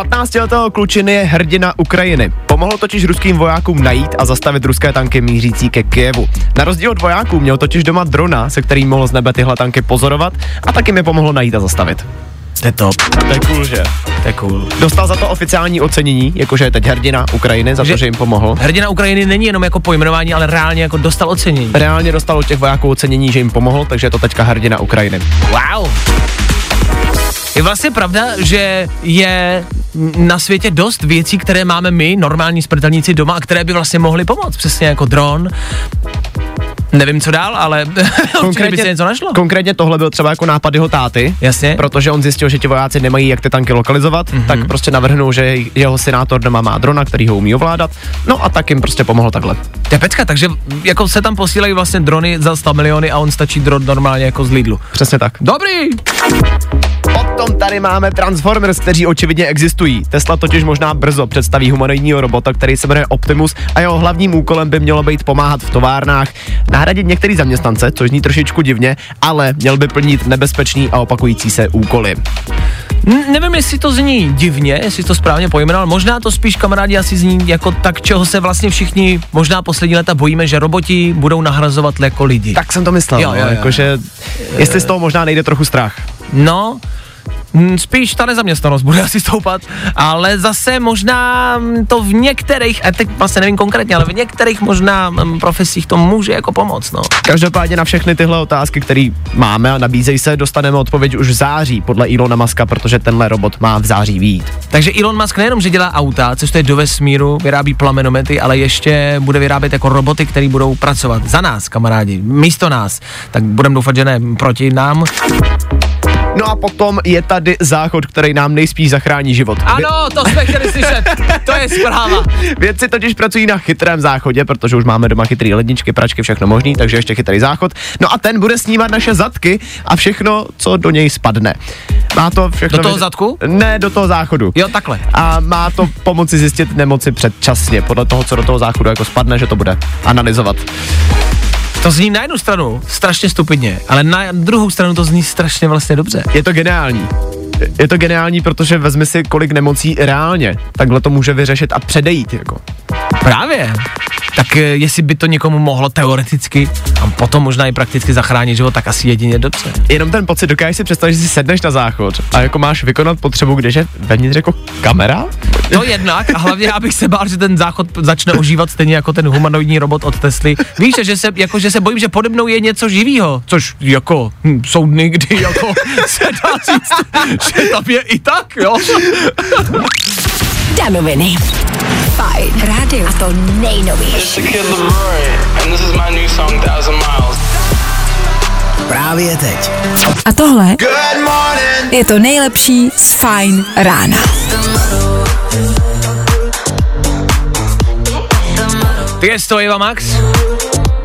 Z 15 letého klučiny je hrdina Ukrajiny. Pomohl totiž ruským vojákům najít a zastavit ruské tanky mířící ke Kijevu. Na rozdíl od vojáků měl totiž doma drona, se kterým mohl z nebe tyhle tanky pozorovat a taky mi pomohlo najít a zastavit. To je top, To je cool, že? to je cool. Dostal za to oficiální ocenění, jakože je teď hrdina Ukrajiny, za to, Že- že jim pomohl. Hrdina Ukrajiny není jenom jako pojmenování, ale reálně jako dostal ocenění. Reálně dostal od těch vojáků ocenění, že jim pomohl, takže je to teďka hrdina Ukrajiny. Wow. Je vlastně pravda, že je na světě dost věcí, které máme my, normální smrtelníci doma, a které by vlastně mohly pomoct, přesně jako dron. Nevím, co dál, ale určitě by se něco našlo. konkrétně tohle byl třeba jako nápad jeho táty, Jasně. protože on zjistil, že ti vojáci nemají jak ty tanky lokalizovat, Mhm. mm-hmm. tak prostě navrhnul, že jeho senátor doma má drona, který ho umí ovládat, no a tak jim prostě pomohl takhle. Pecka, takže jako se tam posílají vlastně drony za 100 miliony a on stačí dron normálně jako z Lidlu. Přesně tak. Dobrý! Potom tady máme Transformers, kteří očividně existují. Tesla totiž možná brzo představí humanoidního robota, který se jmenuje Optimus a jeho hlavním úkolem by mělo být pomáhat v továrnách, nahradit některý zaměstnance, což zní trošičku divně, ale měl by plnit nebezpečný a opakující se úkoly. N- nevím, jestli to zní divně, jestli to správně pojmenoval, možná to spíš kamarádi asi zní jako tak, čeho se vlastně všichni možná poslední leta bojíme, že roboti budou nahrazovat jako lidi. Tak jsem to myslel, Jo, jo, jo. no, jakože jestli z toho možná nejde trochu strach. No, spíš ta nezaměstnanost bude asi stoupat, ale zase možná mm, to v některých, a teď vlastně nevím konkrétně, ale v některých možná mm, profesích to může jako pomoct, no. Každopádně na všechny tyhle otázky, které máme a nabízejí se, dostaneme odpověď už v září podle Ilona Maska, protože tenhle robot má v září výjít. Takže Elon Musk nejenom, že dělá auta, což to je do vesmíru, vyrábí plamenomety, ale ještě bude vyrábět jako roboty, které budou pracovat za nás, kamarádi, místo nás. Tak budeme doufat, že ne proti nám. No a potom je tady záchod, který nám nejspíš zachrání život. Ano, to jsme chtěli slyšet, to je zpráva. Vědci totiž pracují na chytrém záchodě, protože už máme doma chytrý ledničky, pračky, všechno možný, takže ještě chytrý záchod. No a ten bude snímat naše zadky a všechno, co do něj spadne. Má to všechno... Do toho vyř- zadku? Ne, do toho záchodu. Jo, takhle. A má to pomoci zjistit nemoci předčasně, podle toho, co do toho záchodu jako spadne, že to bude analyzovat. To zní na jednu stranu strašně stupidně, ale na druhou stranu to zní strašně vlastně dobře. Je to geniální. Je to geniální, protože vezmi si, kolik nemocí reálně takhle to může vyřešit a předejít. Jako. Právě. Tak eh, jestli by to někomu mohlo teoreticky a potom možná i prakticky zachránit život, tak asi jedině dobře. Jenom ten pocit, dokážeš si představit, že si sedneš na záchod a jako máš vykonat potřebu, když je vevnitř jako kamera? To jednak a hlavně já bych se bál, že ten záchod začne ožívat stejně jako ten humanoidní robot od Tesly. Víš, že se, jako, že se bojím, že pode mnou je něco živýho, což jako hm, jsou dny, kdy jako se dá říct, že tam je i tak, jo. Danoviny. Fajn rádio. A to nejnovější. Kid Leroy, and this is my new song Thousand Miles. Právě teď. A tohle je to nejlepší z Fajn rána. Tiesto Eva Max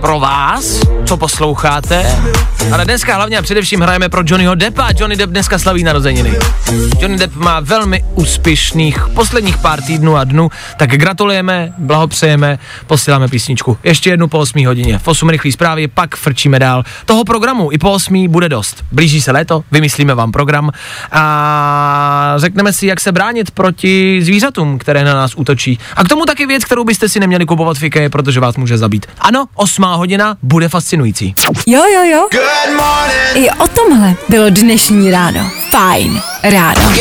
pro vás, co posloucháte. Ale dneska hlavně a především hrajeme pro Johnnyho Deppa. Johnny Depp dneska slaví narozeniny. Johnny Depp má velmi úspěšných posledních pár týdnů a dnů, tak gratulujeme, blahopřejeme, posíláme písničku. Ještě jednu po 8 hodině. V 8 rychlý zprávy, pak frčíme dál. Toho programu i po 8 bude dost. Blíží se léto, vymyslíme vám program a řekneme si, jak se bránit proti zvířatům, které na nás útočí. A k tomu taky věc, kterou byste si neměli kupovat v IKEA, protože vás může zabít. Ano, 8 hodina bude fascinující. Jo, jo, jo. I o tomhle bylo dnešní ráno. Fajn ráno.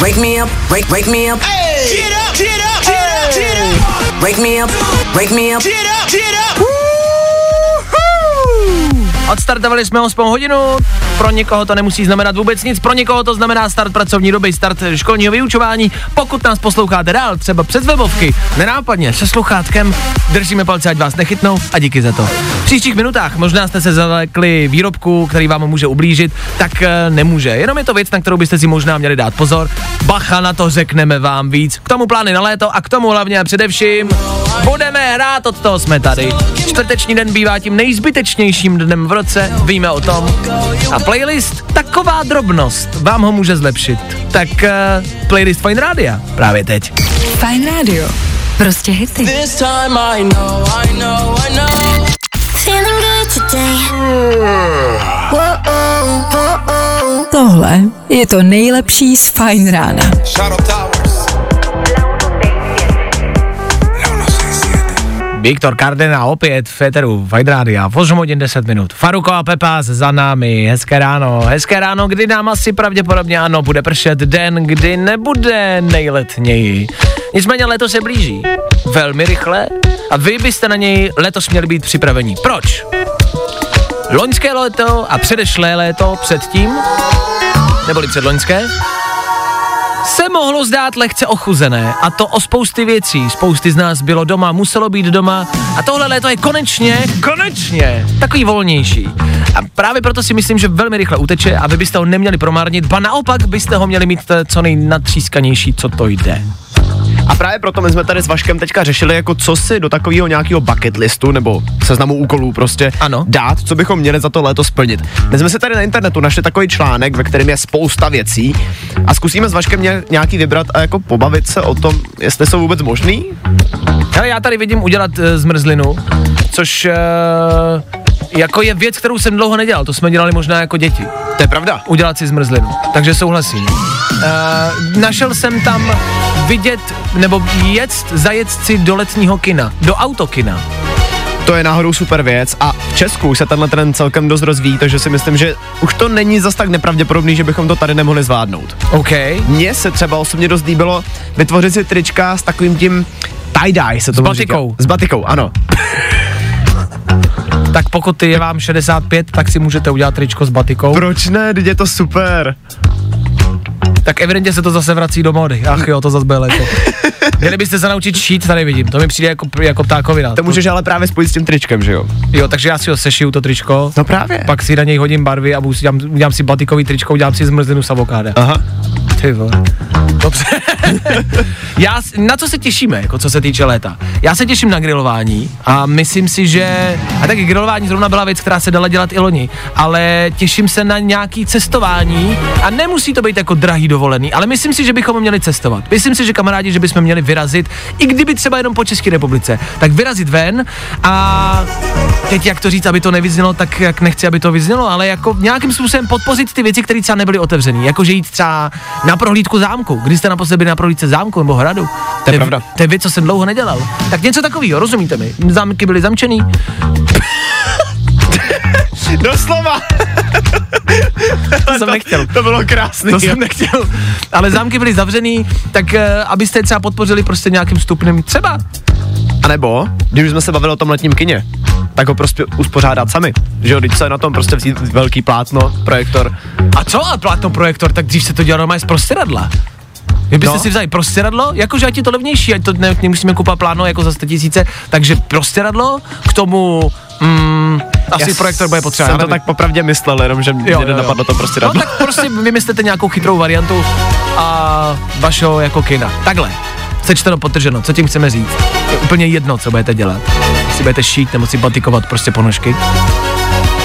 Wake me up, wake, wake me up. Get up, get up, get up, get up. Wake me up, wake me up. Get up, get up. Odstartovali jsme 8 hodinu, pro někoho to nemusí znamenat vůbec nic, pro někoho to znamená start pracovní doby, start školního vyučování. Pokud nás posloucháte dál, třeba přes webovky, nenápadně, se sluchátkem, držíme palce, ať vás nechytnou a díky za to. V příštích minutách možná jste se zalekli výrobku, který vám může ublížit, tak e, nemůže. Jenom je to věc, na kterou byste si možná měli dát pozor. Bacha na to řekneme vám víc. K tomu plány na léto a k tomu hlavně a především budeme hrát, od toho jsme tady. Čtvrteční den bývá tím nejzbytečnějším dnem v roce, víme o tom. A playlist, taková drobnost, vám ho může zlepšit. Tak uh, playlist Fine Rádia právě teď. Fajn rádio. Prostě hity. This time I know, I know, I know. Feeling good today. Tohle je to nejlepší z Fajn rána. Viktor Kardena opět v Féteru Fine Rádia v 8 hodin 10 minut. Faruko a Pepa za námi, hezké ráno. Hezké ráno, kdy nám asi pravděpodobně ano, bude pršet den, kdy nebude nejletněji. Nicméně léto se blíží. Velmi rychle a vy byste na něj letos měli být připraveni. Proč? Loňské léto a předešlé léto předtím, neboli předloňské, se mohlo zdát lehce ochuzené a to o spousty věcí. Spousty z nás bylo doma, muselo být doma a tohle léto je konečně, konečně takový volnější. A právě proto si myslím, že velmi rychle uteče a vy byste ho neměli promarnit, ba naopak byste ho měli mít eh, co nejnatřískanější, co to jde. A právě proto my jsme tady s Vaškem teďka řešili, jako co si do takového nějakého bucket listu nebo seznamu úkolů prostě Ano. dát, co bychom měli za to léto splnit. My jsme si tady na internetu našli takový článek, ve kterém je spousta věcí a zkusíme s Vaškem ně- nějaký vybrat a jako pobavit se o tom, jestli jsou vůbec možný. Hele, já tady vidím udělat uh, zmrzlinu, což uh, jako je věc, kterou jsem dlouho nedělal, to jsme dělali možná jako děti. To je pravda. udělat si zmrzlinu. Takže souhlasím. Uh, našel jsem tam vidět, nebo jet, zajet si do letního kina, do autokina. To je náhodou super věc a v Česku už se tenhle trend celkem dost rozvíjí, takže si myslím, že už to není zas tak nepravděpodobný, že bychom to tady nemohli zvládnout. OK. Mně se třeba osobně dost líbilo vytvořit si trička s takovým tím tie-dye se to batikou. S batikou, ano. Tak pokud je vám 65, tak si můžete udělat tričko s batikou. Proč ne, teď je to super. Tak evidentně se to zase vrací do módy. Ach jo, to zase bude léto. Měli byste se naučit šít, tady vidím. To mi přijde jako, jako ptákovina. To můžeš ale právě spojit s tím tričkem, že jo? Jo, takže já si ho sešiju, to tričko. No právě. Pak si na něj hodím barvy a budu si dělám, udělám si batikový tričko, udělám si zmrzlinu s avokáda. Aha. Ty vole. Dobře. Já, na co se těšíme, jako co se týče léta? Já se těším na grilování a myslím si, že... A taky grilování zrovna byla věc, která se dala dělat i loni, ale těším se na nějaký cestování a nemusí to být jako drahý dovolený, ale myslím si, že bychom měli cestovat. Myslím si, že kamarádi, že bychom měli vyrazit, i kdyby třeba jenom po České republice, tak vyrazit ven a teď jak to říct, aby to nevyznělo, tak jak nechci, aby to vyznělo, ale jako nějakým způsobem podpořit ty věci, které třeba nebyly otevřené, jakože jít třeba na Na prohlídku zámku. Kdy jste naposledy byli na prohlídce zámku nebo hradu? To je pravda. To je věc, co jsem dlouho nedělal. Tak něco takového, rozumíte mi? Zámky byly zamčený. Doslova. To jsem nechtěl. To bylo krásný. To jsem nechtěl. Ale zámky byly zavřený, tak eh, abyste třeba podpořili prostě nějakým stupnem. Třeba. A nebo, když jsme se bavili o tom letním kině, tak ho prostě uspořádat sami. Že jo, když se na tom prostě vzít velký plátno, projektor. A co a plátno projektor, tak dřív se to dělalo normálně z prostěradla. Vy byste No. si vzali prostěradlo, jakože ať je to levnější, ať to ne, nemusíme kupovat plátno jako za 100 tisíce, takže prostěradlo, k tomu mm, asi Já projektor bude potřeba. Jsem já to tak popravdě myslel, jenom že mě nenapadlo to prostě No tak prostě vymyslete nějakou chytrou variantu a vašeho jako kina. Takhle. Sečteno, potrženo, co tím chceme říct? Je úplně jedno, co budete dělat. Budete šít nebo si batikovat prostě ponožky.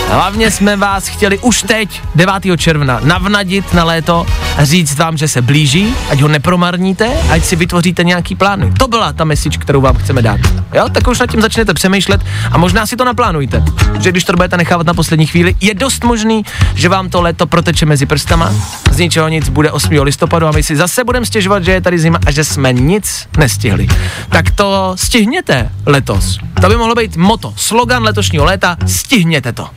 Hlavně jsme vás chtěli už teď, 9. června, navnadit na léto a říct vám, že se blíží, ať ho nepromarníte, ať si vytvoříte nějaký plány. To byla ta message, kterou vám chceme dát. Jo, tak už nad tím začnete přemýšlet a možná si to naplánujte. Že když to budete nechávat na poslední chvíli, je dost možný, že vám to léto proteče mezi prstama, z ničeho nic bude 8. listopadu a my si zase budeme stěžovat, že je tady zima a že jsme nic nestihli. Tak to stihněte letos. To by mohlo být moto, slogan letošního léta, stihněte to.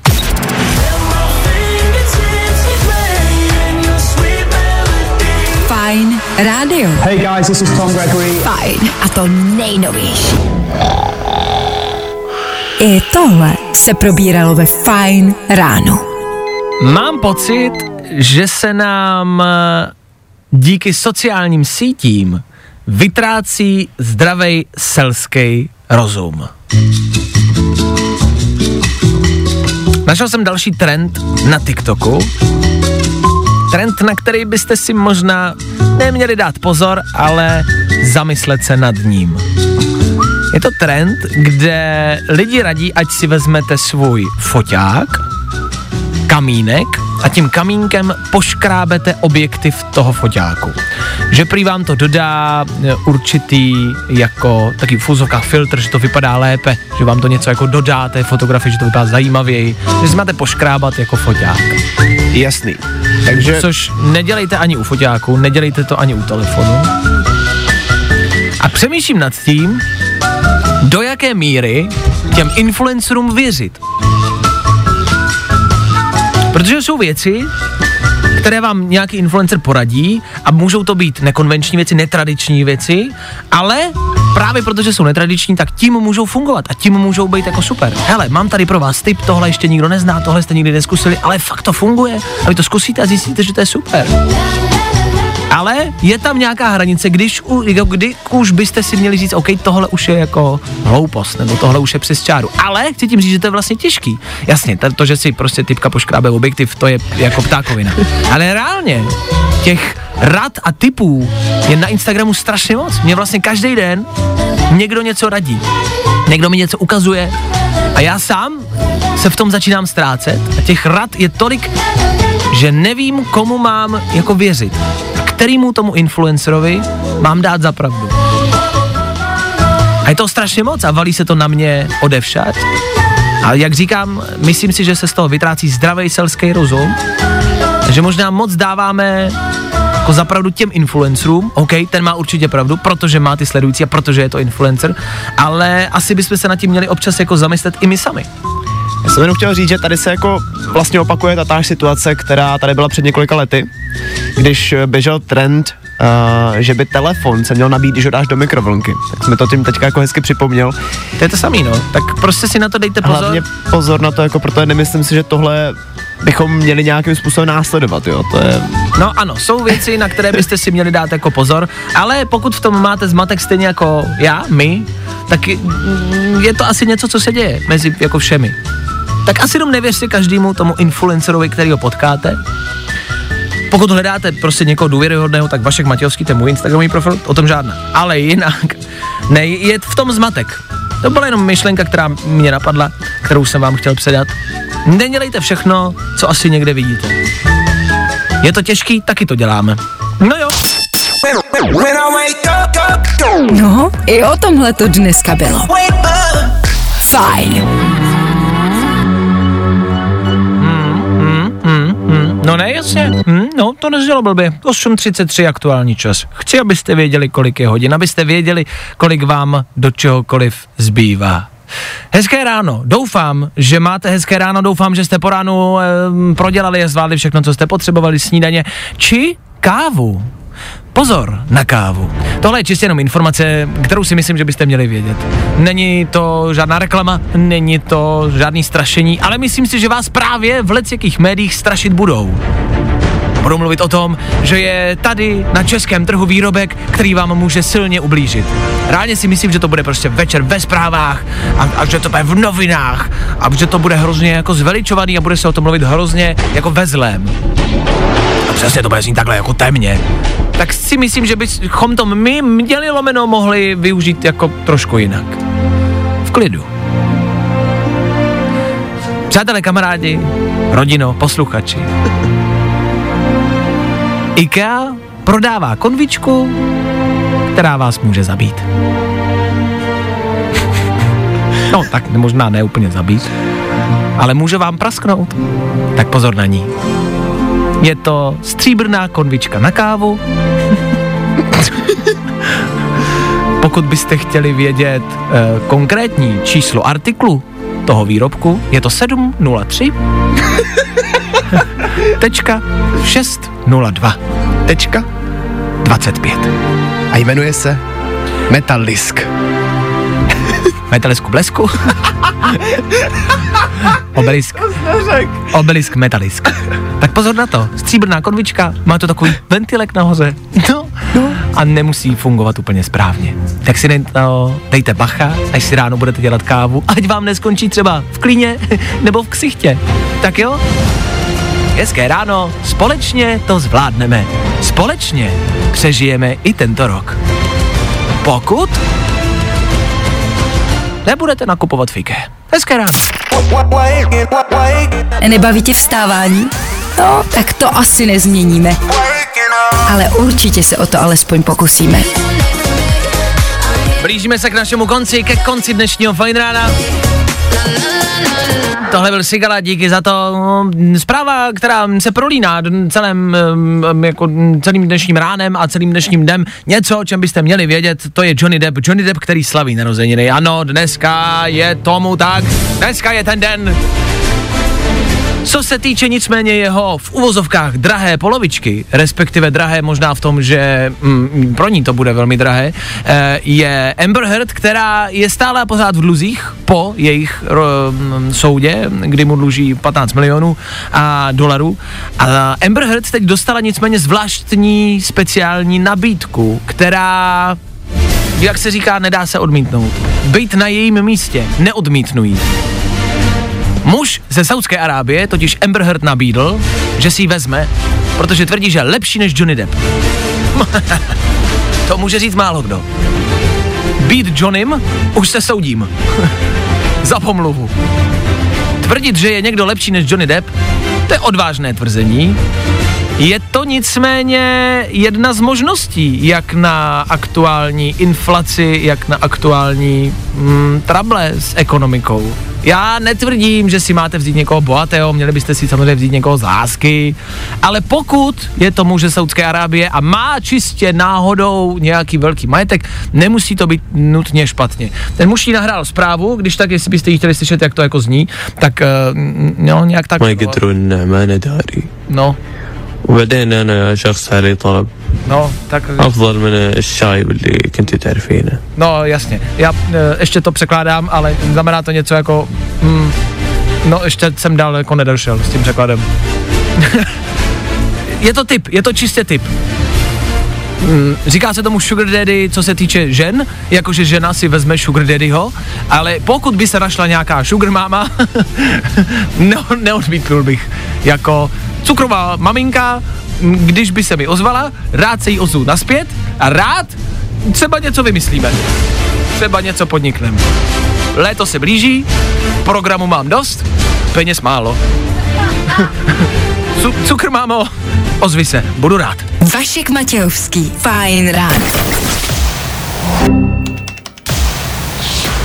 Fajn rádio. Hey guys, this is Tom Gregory. Fajn a to nejnovější. I tohle se probíralo ve Fajn ráno. Mám pocit, že se nám eh, díky sociálním sítím vytrácí zdravej selský rozum. Našel jsem další trend na TikToku. Trend, na který byste si možná neměli dát pozor, ale zamyslet se nad ním. Je to trend, kde lidi radí, ať si vezmete svůj foťák, kamínek a tím kamínkem poškrábete objektiv toho foťáku. Že prý vám to dodá e, určitý jako taky v fuzovkách filtr, že to vypadá lépe, že vám to něco jako dodá té fotografii, že to vypadá zajímavěji, že si máte poškrábat jako foťák. Jasný. Takže Což nedělejte ani u foťáku, nedělejte to ani u telefonu. A přemýšlím nad tím, do jaké míry těm influencerům věřit. Protože jsou věci, které vám nějaký influencer poradí a můžou to být nekonvenční věci, netradiční věci, ale právě protože jsou netradiční, tak tím můžou fungovat a tím můžou být jako super. Hele, mám tady pro vás tip, tohle ještě nikdo nezná, tohle jste nikdy neskusili, ale fakt to funguje a vy to zkusíte a zjistíte, že to je super. Ale je tam nějaká hranice, když, u, jako kdy už byste si měli říct, OK, tohle už je jako hloupost, nebo tohle už je přes čáru. Ale chci tím říct, že to je vlastně těžký. Jasně, to, že si prostě typka poškrábe objektiv, to je jako ptákovina. Ale reálně, těch rad a typů je na Instagramu strašně moc. Mě vlastně každý den někdo něco radí. Někdo mi něco ukazuje a já sám se v tom začínám ztrácet a těch rad je tolik, že nevím, komu mám jako věřit. Kterýmu tomu influencerovi mám dát za pravdu. A je to strašně moc a valí se to na mě odevšad. A jak říkám, myslím si, že se z toho vytrácí zdravý selský rozum, že možná moc dáváme jako zapravdu těm influencerům, OK, ten má určitě pravdu, protože má ty sledující a protože je to influencer, ale asi bychom se nad tím měli občas jako zamyslet i my sami. Já jsem jenom chtěl říct, že tady se jako vlastně opakuje tatáž situace, která tady byla před několika lety, když běžel trend, uh, že by telefon se měl nabít, když ho dáš do mikrovlnky. Tak jsme to tím teďka jako hezky připomněl. To je to samý, no. Tak prostě si na to dejte pozor. Hlavně pozor na to, jako protože nemyslím si, že tohle bychom měli nějakým způsobem následovat, jo. To je, No ano, jsou věci, na které byste si měli dát jako pozor, ale pokud v tom máte zmatek stejně jako já, my, tak je to asi něco, co se děje mezi jako všemi. Tak asi jenom nevěřte každému tomu influencerovi, který ho potkáte. Pokud hledáte prostě někoho důvěryhodného, tak Vašek Matějovský, je můj Instagramový profil, o tom žádná. Ale jinak, ne, je v tom zmatek. To byla jenom myšlenka, která mě napadla, kterou jsem vám chtěl předat. Nedělejte všechno, co asi někde vidíte. Je to těžký, taky to děláme. No jo. No, i o tomhle to dneska bylo. Fajn. No ne, jasně. Hm, no, to neznělo blbě. 8.33 aktuální čas. Chci, abyste věděli, kolik je hodin, abyste věděli, kolik vám do čehokoliv zbývá. Hezké ráno. Doufám, že máte hezké ráno. Doufám, že jste po ránu e, prodělali a zvládli všechno, co jste potřebovali, snídaně či kávu. Pozor na kávu. Tohle je čistě jenom informace, kterou si myslím, že byste měli vědět. Není to žádná reklama, není to žádný strašení, ale myslím si, že vás právě v jakých médiích strašit budou. Budu mluvit o tom, že je tady na českém trhu výrobek, který vám může silně ublížit. Reálně si myslím, že to bude prostě večer ve zprávách a, a že to bude v novinách a že to bude hrozně jako zveličovaný a bude se o tom mluvit hrozně jako ve zlém. A přesně to bude znít takhle jako temně. Tak si myslím, že bychom to my měli lomeno mohli využít jako trošku jinak. V klidu. Přátelé, kamarádi, rodino, posluchači. IKEA prodává konvičku, která vás může zabít. No, tak možná ne úplně zabít, ale může vám prasknout. Tak pozor na ní. Je to stříbrná konvička na kávu. Pokud byste chtěli vědět eh, konkrétní číslo artiklu toho výrobku, je to 703 tečka 602 Tečka 25. a jmenuje se Metalisk. Metalisku blesku. Obelisk. Obelisk metalisk. Tak pozor na to. Stříbrná konvička, má to takový ventilek nahoře. No, no. A nemusí fungovat úplně správně. Tak si dej, no, dejte bacha, až si ráno budete dělat kávu, ať vám neskončí třeba v klíně nebo v ksichtě. Tak jo? Hezké ráno, společně to zvládneme. Společně přežijeme i tento rok. Pokud nebudete nakupovat fike. Hezké ráno. Nebaví tě vstávání? No, tak to asi nezměníme. Ale určitě se o to alespoň pokusíme. Blížíme se k našemu konci, ke konci dnešního fajn rána. Tohle byl Sigala, díky za to. Zpráva, která se prolíná celém, jako celým dnešním ránem a celým dnešním dnem. Něco, o čem byste měli vědět, to je Johnny Depp. Johnny Depp, který slaví narozeniny. Ano, dneska je tomu tak. Dneska je ten den. Co se týče nicméně jeho v uvozovkách drahé polovičky, respektive drahé možná v tom, že mm, pro ní to bude velmi drahé, eh, je Amber Heard, která je stále pořád v dluzích po jejich ro, mm, soudě, kdy mu dluží 15 milionů a dolarů. A Amber Heard teď dostala nicméně zvláštní speciální nabídku, která jak se říká, nedá se odmítnout. Být na jejím místě, neodmítnují. Muž ze Saudské Arábie totiž Amber Heard nabídl, že si ji vezme, protože tvrdí, že je lepší než Johnny Depp. to může říct málo kdo. Být Johnnym už se soudím. Za pomluvu. Tvrdit, že je někdo lepší než Johnny Depp, to je odvážné tvrzení. Je to nicméně jedna z možností, jak na aktuální inflaci, jak na aktuální mm, trable s ekonomikou. Já netvrdím, že si máte vzít někoho bohatého, měli byste si samozřejmě vzít někoho z lásky, ale pokud je to muže Saudské Arábie a má čistě náhodou nějaký velký majetek, nemusí to být nutně špatně. Ten muž jí nahrál zprávu, když tak, jestli byste jí chtěli slyšet, jak to jako zní, tak uh, no, nějak tak. No, وبعدين أنا شخص علي طلب no, tak, أفضل من الشاي واللي كنت تعرفينه no jasně. Já uh, ještě to překládám, ale znamená to něco jako, mm, no ještě jsem dál jako nedošel s tím překladem. je to typ, je to čistě typ. Mm, Říká se tomu sugar daddy, co se týče žen, jakože žena si vezme sugar daddyho, ale pokud by se našla nějaká sugar mama, ne, neodmítnul bych. Jako cukrová maminka, když by se mi ozvala, rád se jí ozvu naspět a rád třeba něco vymyslíme. Třeba něco podnikneme. Léto se blíží, programu mám dost, peněz málo. Cu- cukr, mámo, ozvi se, budu rád. Vašek Matějovský. Fajn ráno.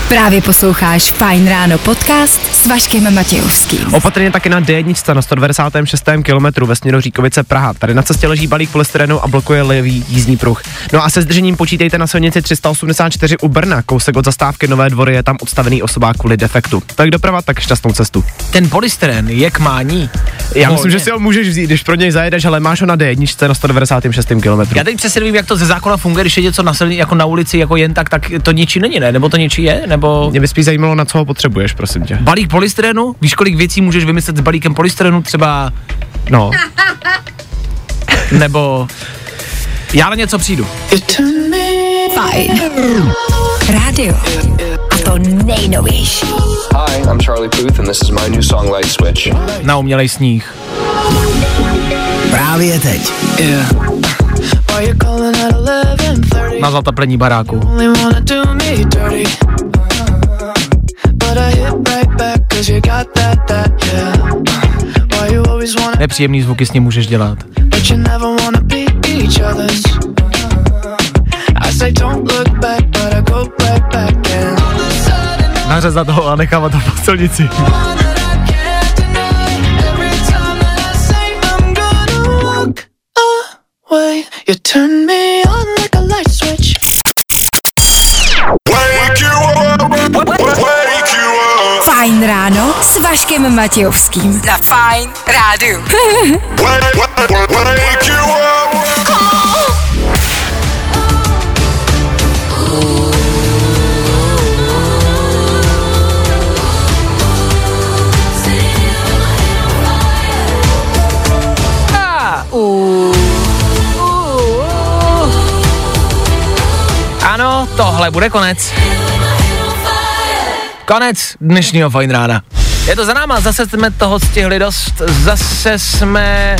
Právě posloucháš Fajn ráno podcast s Vaškem Matějovským. Opatrně taky na D1 na 196. kilometru ve směru Říkovice Praha. Tady na cestě leží balík polystyrenu a blokuje levý jízdní pruh. No a se zdržením počítejte na silnici 384 u Brna. Kousek od zastávky Nové dvory je tam odstavený osobák kvůli defektu. Tak doprava, tak šťastnou cestu. Ten polystyren je k mání. Já myslím, že si ho můžeš vzít, když pro něj zajedeš, ale máš ho na D1 na 196. kilometru. Já teď přesně nevím, jak to ze zákona funguje, když je něco na silni, jako na ulici, jako jen tak, tak to ničí není, ne? Nebo to ničí je? Nebo Mě by spíš zajímalo, na co ho potřebuješ, prosím tě. balík polystyrenu? Víš, kolik věcí můžeš vymyslet s balíkem polystyrenu? Třeba, No, nebo já na něco přijdu. Fajn. Rádio. A to nejnovější. Hi, I'm Charlie Puth, and this is my new song Light Switch. Na umělej sníh. Právě teď. Yeah. Why you calling at 11:30? Na zataplení baráku. Nepříjemný zvuky s ním můžeš dělat. but you never wanna be each other's. I say don't look back, but I go right back and Nařezat ho a nechávat ho po silnici. You turn me on like a light switch. Fajn ráno s Vaškem Matějovským. Na Fajn rádiu. Ano, tohle bude konec. Konec dnešního fajn rána. Je to za náma, zase jsme toho stihli dost, zase jsme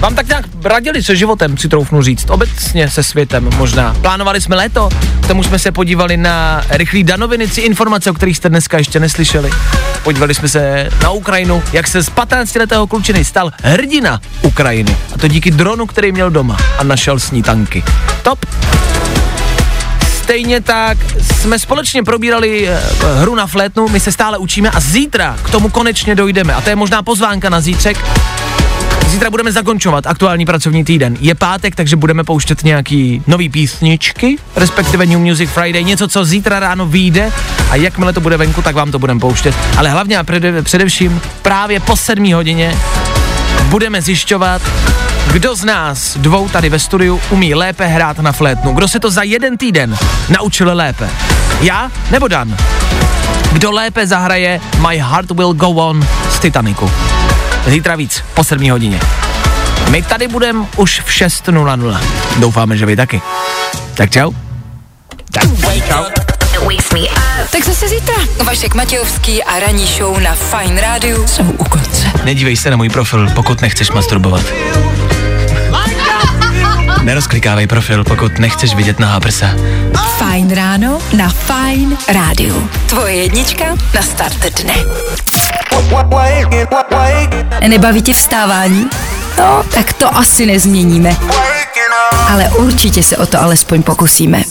vám tak nějak radili se životem, si troufnu říct, obecně se světem možná. Plánovali jsme léto, k tomu jsme se podívali na rychlý danoviny, tři informace, o kterých jste dneska ještě neslyšeli. Podívali jsme se na Ukrajinu, jak se z 15-letého klučiny stal hrdina Ukrajiny. A to díky dronu, který měl doma a našel s ní tanky. Top. Stejně tak jsme společně probírali eh, hru na flétnu, my se stále učíme a zítra k tomu konečně dojdeme. A to je možná pozvánka na zítřek. Zítra budeme zakončovat aktuální pracovní týden. Je pátek, takže budeme pouštět nějaký nový písničky, respektive New Music Friday, něco, co zítra ráno vyjde a jakmile to bude venku, tak vám to budeme pouštět. Ale hlavně a především právě po sedmí hodině budeme zjišťovat, kdo z nás dvou tady ve studiu umí lépe hrát na flétnu. Kdo se to za jeden týden naučil lépe? Já nebo Dan? Kdo lépe zahraje My Heart Will Go On z Titaniku? Zítra víc, po 7 hodině. My tady budeme už v 6.00. Doufáme, že vy taky. Tak čau. Tak, čau. Tak zase zítra. Vašek Matějovský a ranní show na Fajn rádiu jsou u konce. Nedívej se na můj profil, pokud nechceš masturbovat. Nerozklikávej profil, pokud nechceš vidět na prsa. Fajn ráno na Fajn rádiu. Tvoje jednička na start dne. Nebaví tě vstávání? No, tak to asi nezměníme. Ale určitě se o to alespoň pokusíme.